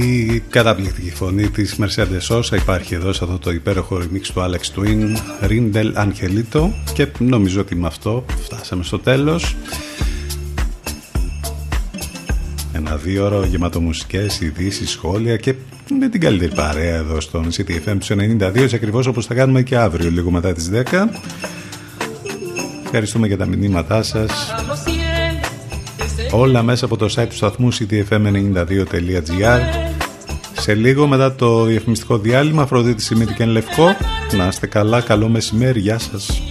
S1: Η καταπληκτική φωνή της Mercedes Sosa υπάρχει εδώ σε αυτό το υπέροχο remix του Alex Twin Rindel Angelito και νομίζω ότι με αυτό φτάσαμε στο τέλος. Ένα δύο ώρο γεμάτο μουσικές, ειδήσεις, σχόλια και με την καλύτερη παρέα εδώ στον CTFM τους 92 έτσι ακριβώς όπως θα κάνουμε και αύριο λίγο μετά τις 10 Ευχαριστούμε για τα μηνύματά σας Όλα μέσα από το site του σταθμού ctfm92.gr Σε λίγο μετά το διαφημιστικό διάλειμμα Αφροδίτη Σιμίτη και Λευκό Να είστε καλά, καλό μεσημέρι, γεια σας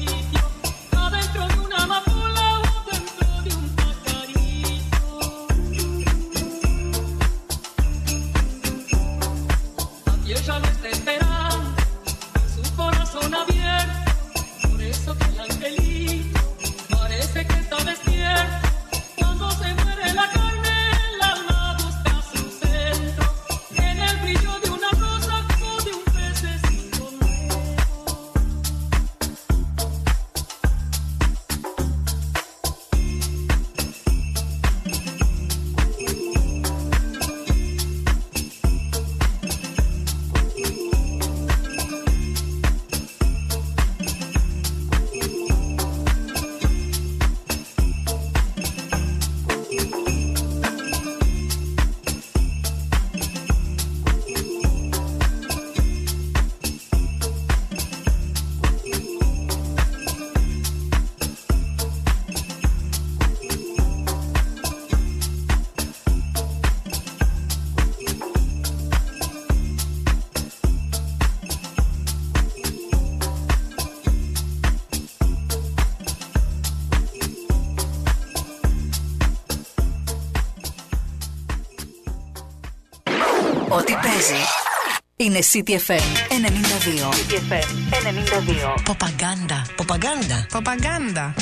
S5: CTFM 92. CTFM 92.
S15: Ποπαγκάντα. Ποπαγκάντα. Ποπαγκάντα.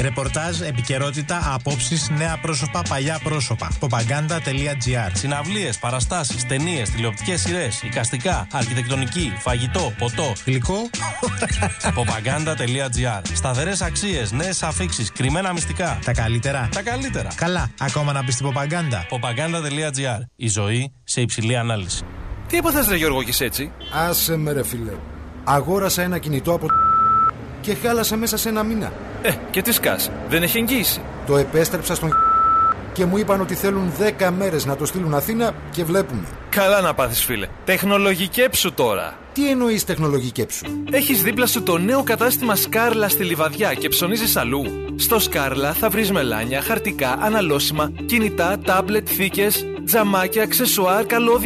S15: Ρεπορτάζ, επικαιρότητα, απόψεις, νέα πρόσωπα, παλιά πρόσωπα. Popaganda.gr
S16: Συναυλίες, παραστάσεις, ταινίες, τηλεοπτικές σειρές, εικαστικά, αρχιτεκτονική, φαγητό, ποτό.
S15: Γλυκό.
S16: Popaganda.gr Σταθερές αξίες, νέες αφήξεις, κρυμμένα μυστικά.
S15: Τα καλύτερα.
S16: Τα καλύτερα.
S15: Καλά, ακόμα να μπεις στην Popaganda.
S16: Popaganda.gr Η ζωή σε υψηλή ανάλυση.
S17: Τι έπαθες ρε Γιώργο και έτσι;
S13: Άσε με ρε φίλε. Αγόρασα ένα κινητό από και χάλασε μέσα σε ένα μήνα.
S17: Ε, και τι σκάς, δεν έχει εγγύηση.
S13: Το επέστρεψα στον και μου είπαν ότι θέλουν 10 μέρες να το στείλουν Αθήνα και βλέπουμε.
S17: Καλά να πάθεις φίλε. Τεχνολογικέψου τώρα.
S13: Τι εννοείς τεχνολογικέψου;
S17: Έχεις δίπλα σου το νέο κατάστημα Σκάρλα στη Λιβαδιά και ψωνίζεις αλλού. Στο Σκάρλα θα βρεις μελάνια, χαρτικά, αναλώσιμα, κινητά, τάμπλετ, θήκες, τζαμάκια, αξεσουάρ, καλώδια